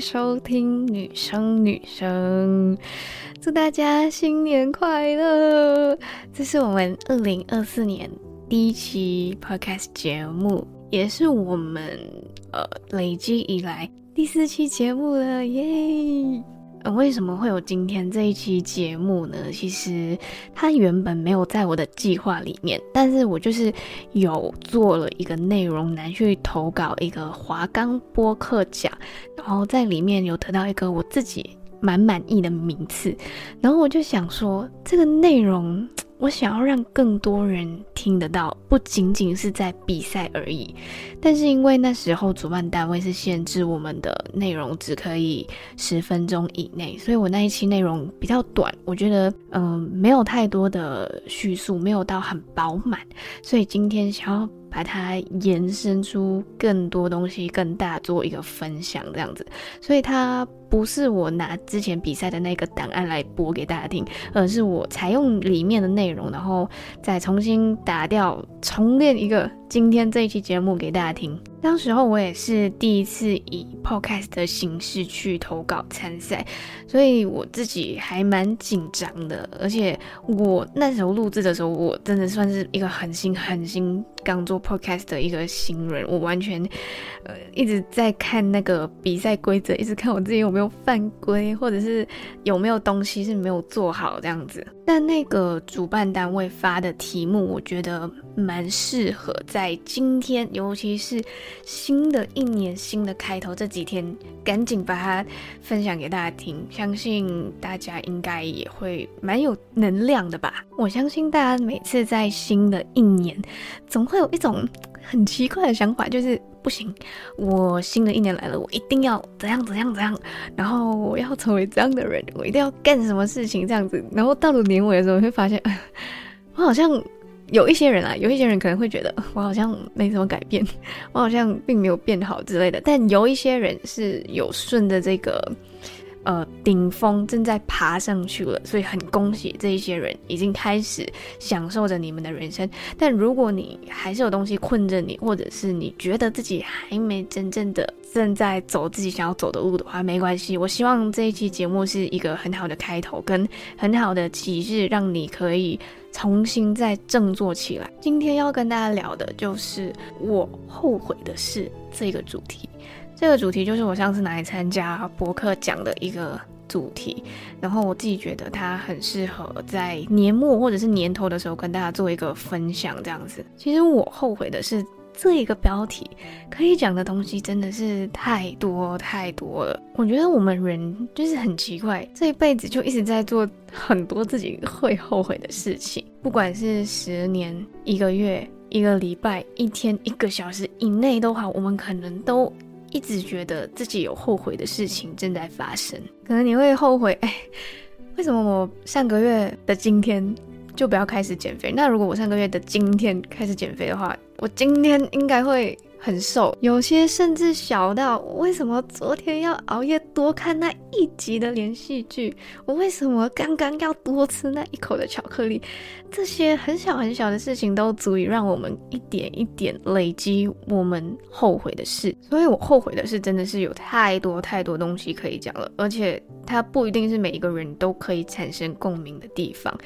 收听女生女生，祝大家新年快乐！这是我们二零二四年第一期 podcast 节目，也是我们呃累积以来第四期节目了耶！嗯为什么会有今天这一期节目呢？其实它原本没有在我的计划里面，但是我就是有做了一个内容拿去投稿一个华冈播客奖，然后在里面有得到一个我自己蛮满意的名次，然后我就想说这个内容。我想要让更多人听得到，不仅仅是在比赛而已。但是因为那时候主办单位是限制我们的内容只可以十分钟以内，所以我那一期内容比较短。我觉得，嗯、没有太多的叙述，没有到很饱满。所以今天想要把它延伸出更多东西，更大做一个分享这样子。所以它。不是我拿之前比赛的那个档案来播给大家听，而是我采用里面的内容，然后再重新打掉、重练一个今天这一期节目给大家听。当时候我也是第一次以 podcast 的形式去投稿参赛，所以我自己还蛮紧张的。而且我那时候录制的时候，我真的算是一个很新很新刚做 podcast 的一个新人，我完全呃一直在看那个比赛规则，一直看我自己有没有犯规，或者是有没有东西是没有做好这样子。但那个主办单位发的题目，我觉得蛮适合在今天，尤其是。新的一年，新的开头，这几天赶紧把它分享给大家听，相信大家应该也会蛮有能量的吧。我相信大家每次在新的一年，总会有一种很奇怪的想法，就是不行，我新的一年来了，我一定要怎样怎样怎样，然后我要成为这样的人，我一定要干什么事情这样子，然后到了年尾的时候，会发现，我好像。有一些人啊，有一些人可能会觉得我好像没什么改变，我好像并没有变好之类的。但有一些人是有顺着这个呃顶峰正在爬上去了，所以很恭喜这一些人已经开始享受着你们的人生。但如果你还是有东西困着你，或者是你觉得自己还没真正的正在走自己想要走的路的话，没关系。我希望这一期节目是一个很好的开头，跟很好的启示，让你可以。重新再振作起来。今天要跟大家聊的就是我后悔的事这个主题。这个主题就是我上次拿来参加博客讲的一个主题，然后我自己觉得它很适合在年末或者是年头的时候跟大家做一个分享，这样子。其实我后悔的是。这一个标题可以讲的东西真的是太多太多了。我觉得我们人就是很奇怪，这一辈子就一直在做很多自己会后悔的事情，不管是十年、一个月、一个礼拜、一天、一个小时以内都好，我们可能都一直觉得自己有后悔的事情正在发生。可能你会后悔，哎，为什么我上个月的今天就不要开始减肥？那如果我上个月的今天开始减肥的话，我今天应该会很瘦，有些甚至小到为什么昨天要熬夜多看那一集的连续剧？我为什么刚刚要多吃那一口的巧克力？这些很小很小的事情都足以让我们一点一点累积我们后悔的事。所以我后悔的事真的是有太多太多东西可以讲了，而且它不一定是每一个人都可以产生共鸣的地方。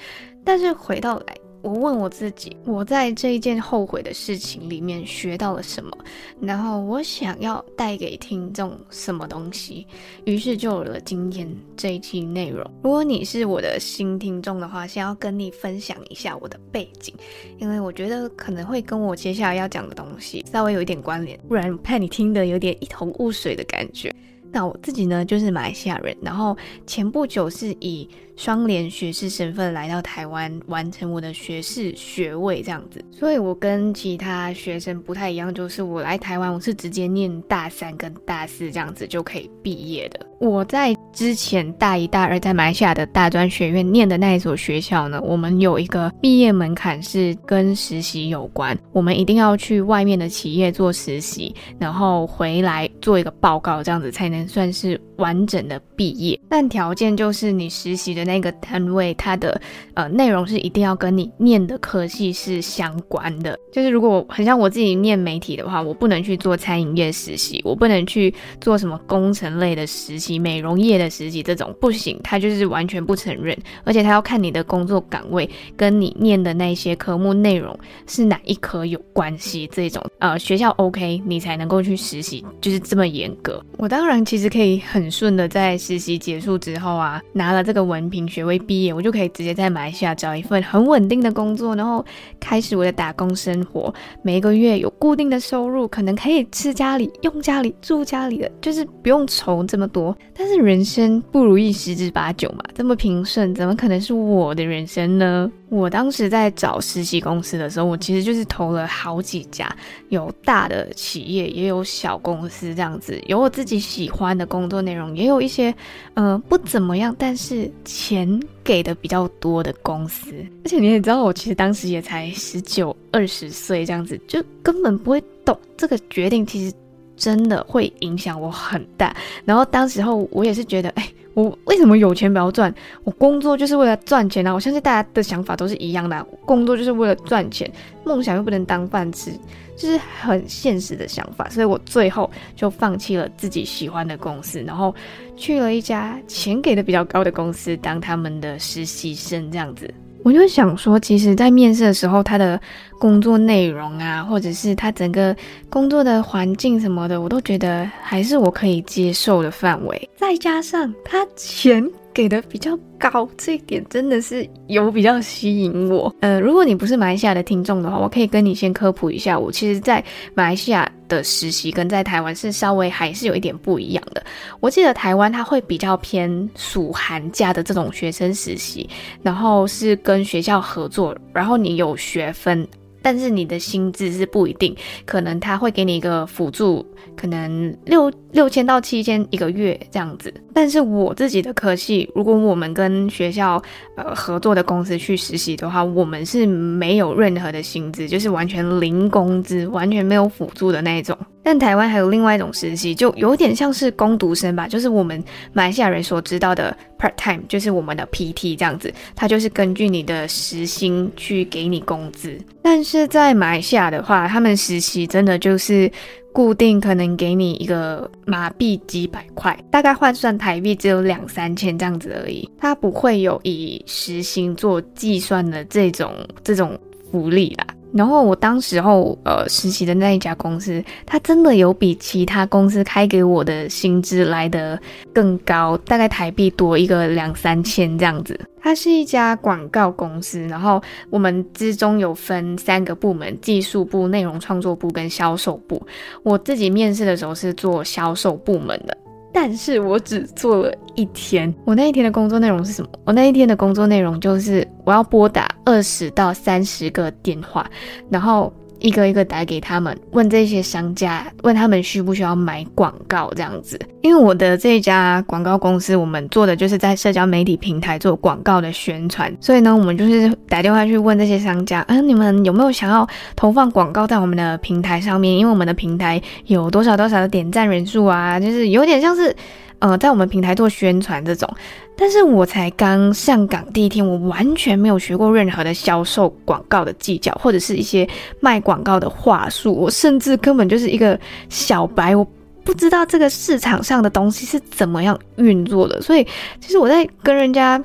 但是回到来。我问我自己，我在这一件后悔的事情里面学到了什么？然后我想要带给听众什么东西？于是就有了今天这一期内容。如果你是我的新听众的话，先要跟你分享一下我的背景，因为我觉得可能会跟我接下来要讲的东西稍微有一点关联，不然怕你听得有点一头雾水的感觉。那我自己呢，就是马来西亚人，然后前不久是以双联学士身份来到台湾，完成我的学士学位这样子。所以我跟其他学生不太一样，就是我来台湾，我是直接念大三跟大四这样子就可以毕业的。我在之前大一、大二在马来西亚的大专学院念的那一所学校呢，我们有一个毕业门槛是跟实习有关，我们一定要去外面的企业做实习，然后回来做一个报告，这样子才能算是完整的毕业。但条件就是你实习的那个单位，它的呃内容是一定要跟你念的科系是相关的。就是如果很像我自己念媒体的话，我不能去做餐饮业实习，我不能去做什么工程类的实习。美容业的实习这种不行，他就是完全不承认，而且他要看你的工作岗位跟你念的那些科目内容是哪一科有关系。这种呃学校 OK，你才能够去实习，就是这么严格。我当然其实可以很顺的在实习结束之后啊，拿了这个文凭学位毕业，我就可以直接在马来西亚找一份很稳定的工作，然后开始我的打工生活，每个月有固定的收入，可能可以吃家里、用家里、住家里的，就是不用愁这么多。但是人生不如意十之八九嘛，这么平顺，怎么可能是我的人生呢？我当时在找实习公司的时候，我其实就是投了好几家，有大的企业，也有小公司这样子，有我自己喜欢的工作内容，也有一些嗯、不怎么样，但是钱给的比较多的公司。而且你也知道，我其实当时也才十九二十岁这样子，就根本不会懂这个决定，其实。真的会影响我很大，然后当时候我也是觉得，哎，我为什么有钱不要赚？我工作就是为了赚钱啊！我相信大家的想法都是一样的，工作就是为了赚钱，梦想又不能当饭吃，就是很现实的想法。所以我最后就放弃了自己喜欢的公司，然后去了一家钱给的比较高的公司当他们的实习生，这样子。我就想说，其实，在面试的时候，他的工作内容啊，或者是他整个工作的环境什么的，我都觉得还是我可以接受的范围。再加上他前给的比较高，这一点真的是有比较吸引我。呃，如果你不是马来西亚的听众的话，我可以跟你先科普一下，我其实，在马来西亚的实习跟在台湾是稍微还是有一点不一样的。我记得台湾它会比较偏暑寒假的这种学生实习，然后是跟学校合作，然后你有学分。但是你的薪资是不一定，可能他会给你一个辅助，可能六六千到七千一个月这样子。但是我自己的科系，如果我们跟学校呃合作的公司去实习的话，我们是没有任何的薪资，就是完全零工资，完全没有辅助的那一种。但台湾还有另外一种实习，就有点像是工读生吧，就是我们马来西亚人所知道的 part time，就是我们的 PT 这样子，它就是根据你的时薪去给你工资。但是在马来西亚的话，他们实习真的就是固定，可能给你一个马币几百块，大概换算台币只有两三千这样子而已，它不会有以时薪做计算的这种这种福利啦。然后我当时候呃实习的那一家公司，它真的有比其他公司开给我的薪资来得更高，大概台币多一个两三千这样子。它是一家广告公司，然后我们之中有分三个部门：技术部、内容创作部跟销售部。我自己面试的时候是做销售部门的。但是我只做了一天。我那一天的工作内容是什么？我那一天的工作内容就是我要拨打二十到三十个电话，然后。一个一个打给他们，问这些商家，问他们需不需要买广告这样子。因为我的这家广告公司，我们做的就是在社交媒体平台做广告的宣传，所以呢，我们就是打电话去问这些商家，嗯、你们有没有想要投放广告在我们的平台上面？因为我们的平台有多少多少的点赞人数啊，就是有点像是。呃，在我们平台做宣传这种，但是我才刚上岗第一天，我完全没有学过任何的销售广告的技巧，或者是一些卖广告的话术，我甚至根本就是一个小白，我不知道这个市场上的东西是怎么样运作的，所以其实我在跟人家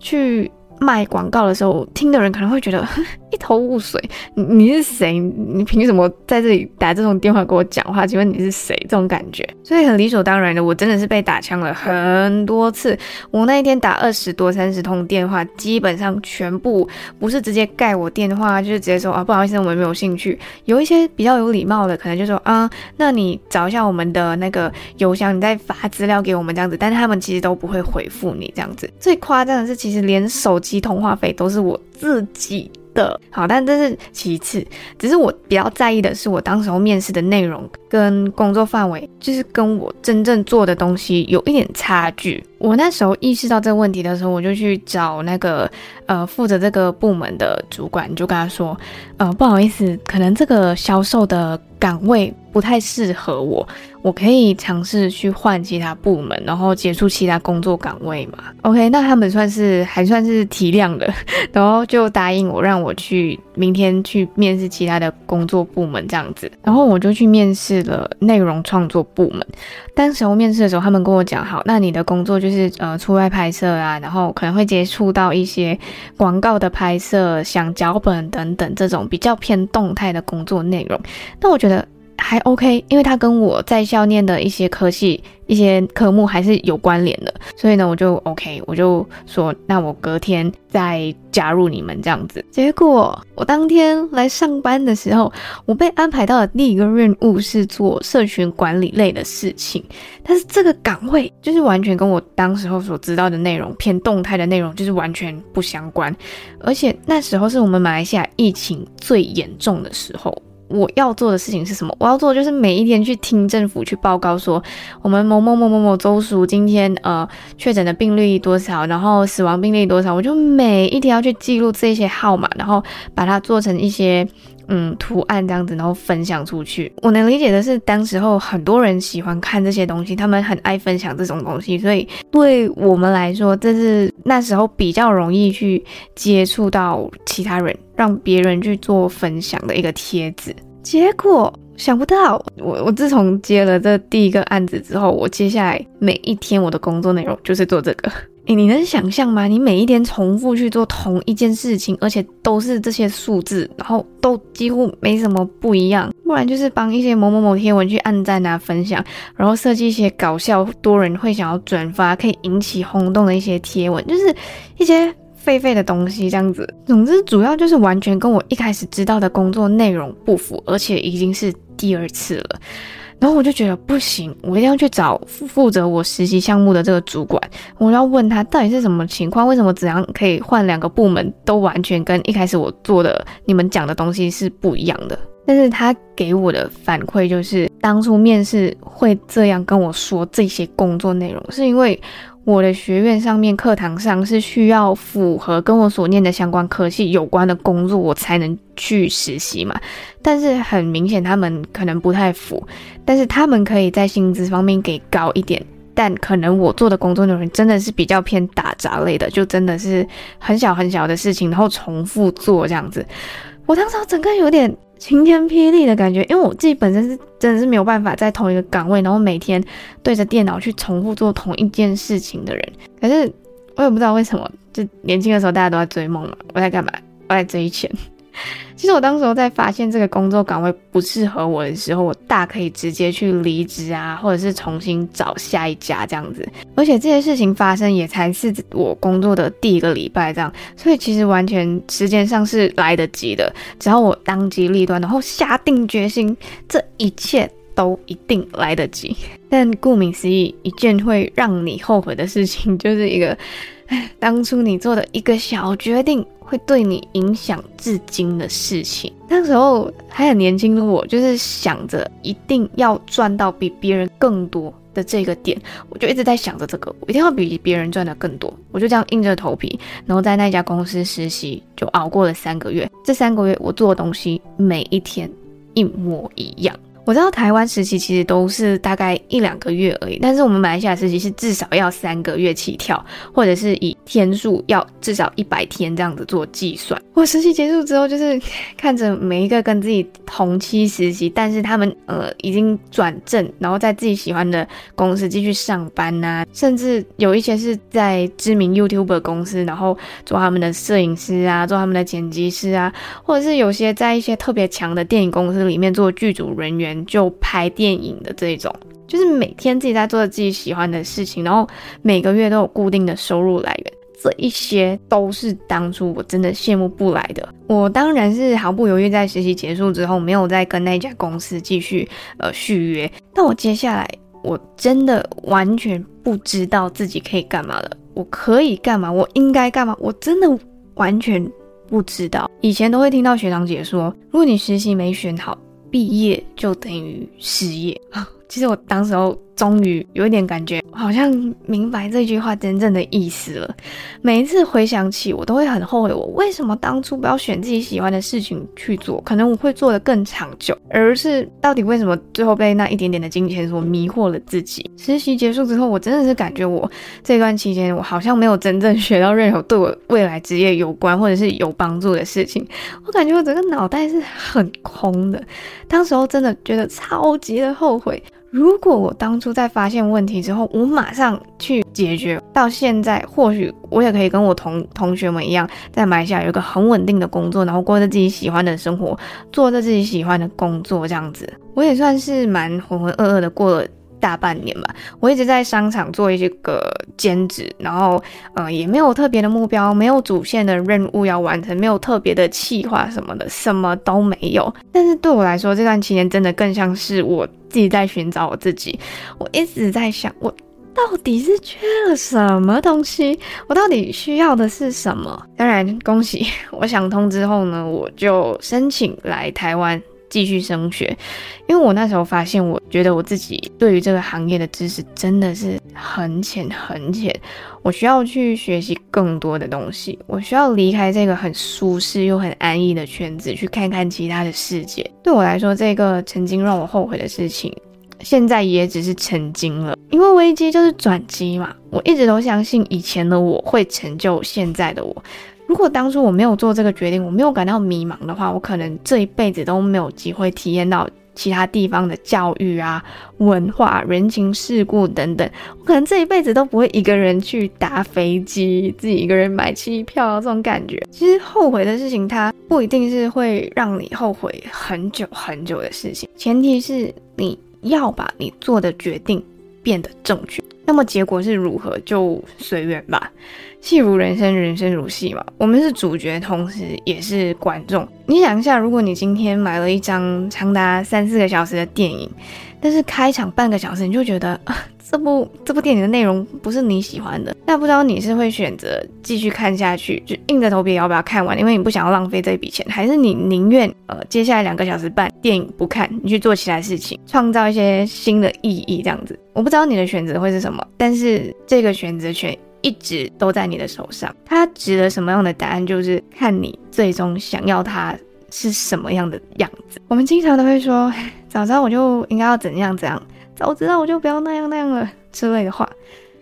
去卖广告的时候，听的人可能会觉得 一头雾水。你你是谁？你凭什么在这里打这种电话跟我讲话？请问你是谁？这种感觉，所以很理所当然的，我真的是被打枪了很多次。我那一天打二十多、三十通电话，基本上全部不是直接盖我电话，就是直接说啊，不好意思，我们没有兴趣。有一些比较有礼貌的，可能就说啊，那你找一下我们的那个邮箱，你再发资料给我们这样子。但是他们其实都不会回复你这样子。最夸张的是，其实连手机通话费都是我自己的。好，但这是其次，只是我比较在意的是，我当时候面试的内容跟工作范围，就是跟我真正做的东西有一点差距。我那时候意识到这个问题的时候，我就去找那个呃负责这个部门的主管，就跟他说，呃不好意思，可能这个销售的岗位不太适合我，我可以尝试去换其他部门，然后结束其他工作岗位嘛。OK，那他们算是还算是体谅的，然后就答应我让我去明天去面试其他的工作部门这样子，然后我就去面试了内容创作部门。当时候面试的时候，他们跟我讲，好，那你的工作就是呃出外拍摄啊，然后可能会接触到一些广告的拍摄、想脚本等等这种比较偏动态的工作内容。那我觉得。还 OK，因为他跟我在校念的一些科系、一些科目还是有关联的，所以呢，我就 OK，我就说，那我隔天再加入你们这样子。结果我当天来上班的时候，我被安排到的第一个任务是做社群管理类的事情，但是这个岗位就是完全跟我当时候所知道的内容偏动态的内容就是完全不相关，而且那时候是我们马来西亚疫情最严重的时候。我要做的事情是什么？我要做的就是每一天去听政府去报告说，我们某某某某某州属今天呃确诊的病例多少，然后死亡病例多少，我就每一天要去记录这些号码，然后把它做成一些。嗯，图案这样子，然后分享出去。我能理解的是，当时候很多人喜欢看这些东西，他们很爱分享这种东西，所以对我们来说，这是那时候比较容易去接触到其他人，让别人去做分享的一个帖子。结果想不到，我我自从接了这第一个案子之后，我接下来每一天我的工作内容就是做这个。诶，你能想象吗？你每一天重复去做同一件事情，而且都是这些数字，然后都几乎没什么不一样。不然就是帮一些某某某贴文去按赞啊、分享，然后设计一些搞笑、多人会想要转发、可以引起轰动的一些贴文，就是一些废废的东西这样子。总之，主要就是完全跟我一开始知道的工作内容不符，而且已经是第二次了。然后我就觉得不行，我一定要去找负责我实习项目的这个主管，我要问他到底是什么情况，为什么怎样可以换两个部门都完全跟一开始我做的你们讲的东西是不一样的。但是他给我的反馈就是，当初面试会这样跟我说这些工作内容，是因为。我的学院上面课堂上是需要符合跟我所念的相关科系有关的工作，我才能去实习嘛。但是很明显，他们可能不太符，但是他们可以在薪资方面给高一点。但可能我做的工作内容真的是比较偏打杂类的，就真的是很小很小的事情，然后重复做这样子。我当时整个有点。晴天霹雳的感觉，因为我自己本身是真的是没有办法在同一个岗位，然后每天对着电脑去重复做同一件事情的人。可是我也不知道为什么，就年轻的时候大家都在追梦嘛，我在干嘛？我在追钱。其实我当时候在发现这个工作岗位不适合我的时候，我大可以直接去离职啊，或者是重新找下一家这样子。而且这些事情发生也才是我工作的第一个礼拜这样，所以其实完全时间上是来得及的。只要我当机立断，然后下定决心，这一切都一定来得及。但顾名思义，一件会让你后悔的事情，就是一个，当初你做的一个小决定。会对你影响至今的事情。那时候还很年轻的我，就是想着一定要赚到比别人更多的这个点，我就一直在想着这个，我一定要比别人赚的更多。我就这样硬着头皮，然后在那家公司实习，就熬过了三个月。这三个月我做的东西每一天一模一样。我知道台湾实习其实都是大概一两个月而已，但是我们马来西亚实习是至少要三个月起跳，或者是以天数要至少一百天这样子做计算。我实习结束之后，就是看着每一个跟自己同期实习，但是他们呃已经转正，然后在自己喜欢的公司继续上班呐、甚至有一些是在知名 YouTuber 公司，然后做他们的摄影师啊，做他们的剪辑师啊，或者是有些在一些特别强的电影公司里面做剧组人员。就拍电影的这种，就是每天自己在做自己喜欢的事情，然后每个月都有固定的收入来源，这一些都是当初我真的羡慕不来的。我当然是毫不犹豫在实习结束之后，没有再跟那家公司继续呃续约。但我接下来我真的完全不知道自己可以干嘛了，我可以干嘛？我应该干嘛？我真的完全不知道。以前都会听到学长姐说，如果你实习没选好。毕业就等于失业啊。其实我当时候终于有一点感觉，好像明白这句话真正的意思了。每一次回想起，我都会很后悔，我为什么当初不要选自己喜欢的事情去做，可能我会做得更长久。而是到底为什么最后被那一点点的金钱所迷惑了自己？实习结束之后，我真的是感觉我这段期间，我好像没有真正学到任何对我未来职业有关或者是有帮助的事情。我感觉我整个脑袋是很空的。当时候真的觉得超级的后悔。如果我当初在发现问题之后，我马上去解决，到现在或许我也可以跟我同同学们一样，在马来西亚有一个很稳定的工作，然后过着自己喜欢的生活，做着自己喜欢的工作，这样子，我也算是蛮浑浑噩噩的过了。大半年吧，我一直在商场做一些个兼职，然后呃也没有特别的目标，没有主线的任务要完成，没有特别的计划什么的，什么都没有。但是对我来说，这段期间真的更像是我自己在寻找我自己。我一直在想，我到底是缺了什么东西？我到底需要的是什么？当然，恭喜我想通之后呢，我就申请来台湾。继续升学，因为我那时候发现，我觉得我自己对于这个行业的知识真的是很浅很浅，我需要去学习更多的东西，我需要离开这个很舒适又很安逸的圈子，去看看其他的世界。对我来说，这个曾经让我后悔的事情，现在也只是曾经了，因为危机就是转机嘛。我一直都相信以前的我会成就现在的我。如果当初我没有做这个决定，我没有感到迷茫的话，我可能这一辈子都没有机会体验到其他地方的教育啊、文化、人情世故等等。我可能这一辈子都不会一个人去搭飞机，自己一个人买机票这种感觉。其实后悔的事情，它不一定是会让你后悔很久很久的事情，前提是你要把你做的决定变得正确。那么结果是如何，就随缘吧。戏如人生，人生如戏嘛。我们是主角，同时也是观众。你想一下，如果你今天买了一张长达三四个小时的电影，但是开场半个小时你就觉得啊，这部这部电影的内容不是你喜欢的，那不知道你是会选择继续看下去，就硬着头皮要不要看完，因为你不想要浪费这笔钱，还是你宁愿呃接下来两个小时半电影不看，你去做其他事情，创造一些新的意义这样子。我不知道你的选择会是什么，但是这个选择权。一直都在你的手上，它值得什么样的答案，就是看你最终想要它是什么样的样子。我们经常都会说，早知道我就应该要怎样怎样，早知道我就不要那样那样了之类的话。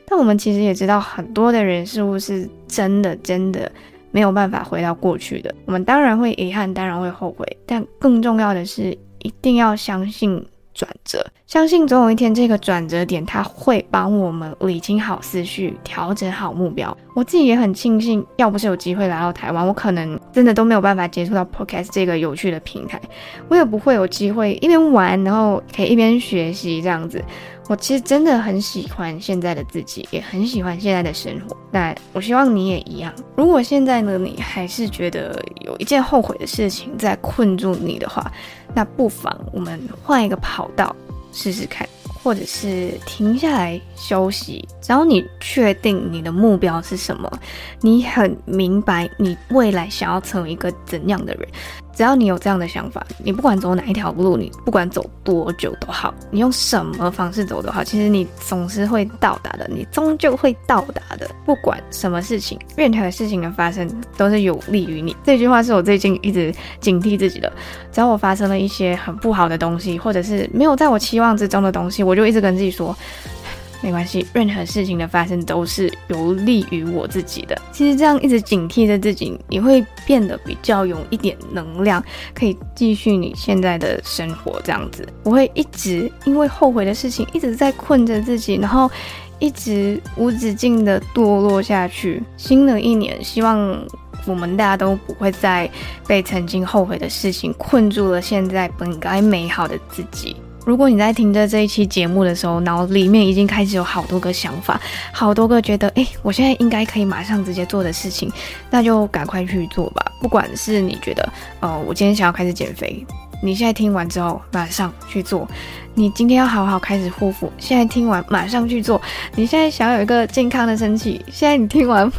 但我们其实也知道，很多的人事物是真的真的没有办法回到过去的。我们当然会遗憾，当然会后悔，但更重要的是，一定要相信。转折，相信总有一天这个转折点，它会帮我们理清好思绪，调整好目标。我自己也很庆幸，要不是有机会来到台湾，我可能真的都没有办法接触到 Podcast 这个有趣的平台，我也不会有机会一边玩，然后可以一边学习这样子。我其实真的很喜欢现在的自己，也很喜欢现在的生活。那我希望你也一样。如果现在呢，你还是觉得有一件后悔的事情在困住你的话，那不妨我们换一个跑道试试看。或者是停下来休息，只要你确定你的目标是什么，你很明白你未来想要成为一个怎样的人，只要你有这样的想法，你不管走哪一条路，你不管走多久都好，你用什么方式走都好，其实你总是会到达的，你终究会到达的。不管什么事情，任何事情的发生都是有利于你。这句话是我最近一直警惕自己的。只要我发生了一些很不好的东西，或者是没有在我期望之中的东西，我。就一直跟自己说，没关系，任何事情的发生都是有利于我自己的。其实这样一直警惕着自己，你会变得比较有一点能量，可以继续你现在的生活。这样子，我会一直因为后悔的事情一直在困着自己，然后一直无止境的堕落下去。新的一年，希望我们大家都不会再被曾经后悔的事情困住了，现在本该美好的自己。如果你在听着这一期节目的时候，脑里面已经开始有好多个想法，好多个觉得，诶，我现在应该可以马上直接做的事情，那就赶快去做吧。不管是你觉得，呃，我今天想要开始减肥，你现在听完之后马上去做；你今天要好好开始护肤，现在听完马上去做；你现在想要有一个健康的身体，现在你听完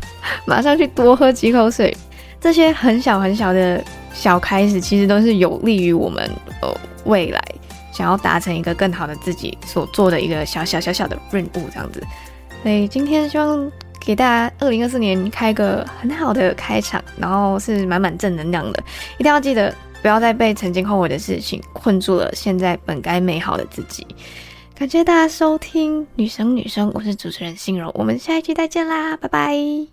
马上去多喝几口水。这些很小很小的小开始，其实都是有利于我们，呃。未来想要达成一个更好的自己所做的一个小小小小的任务，这样子。所以今天希望给大家二零二四年开个很好的开场，然后是满满正能量的。一定要记得不要再被曾经后悔的事情困住了，现在本该美好的自己。感谢大家收听《女生女生》，我是主持人心柔，我们下一期再见啦，拜拜。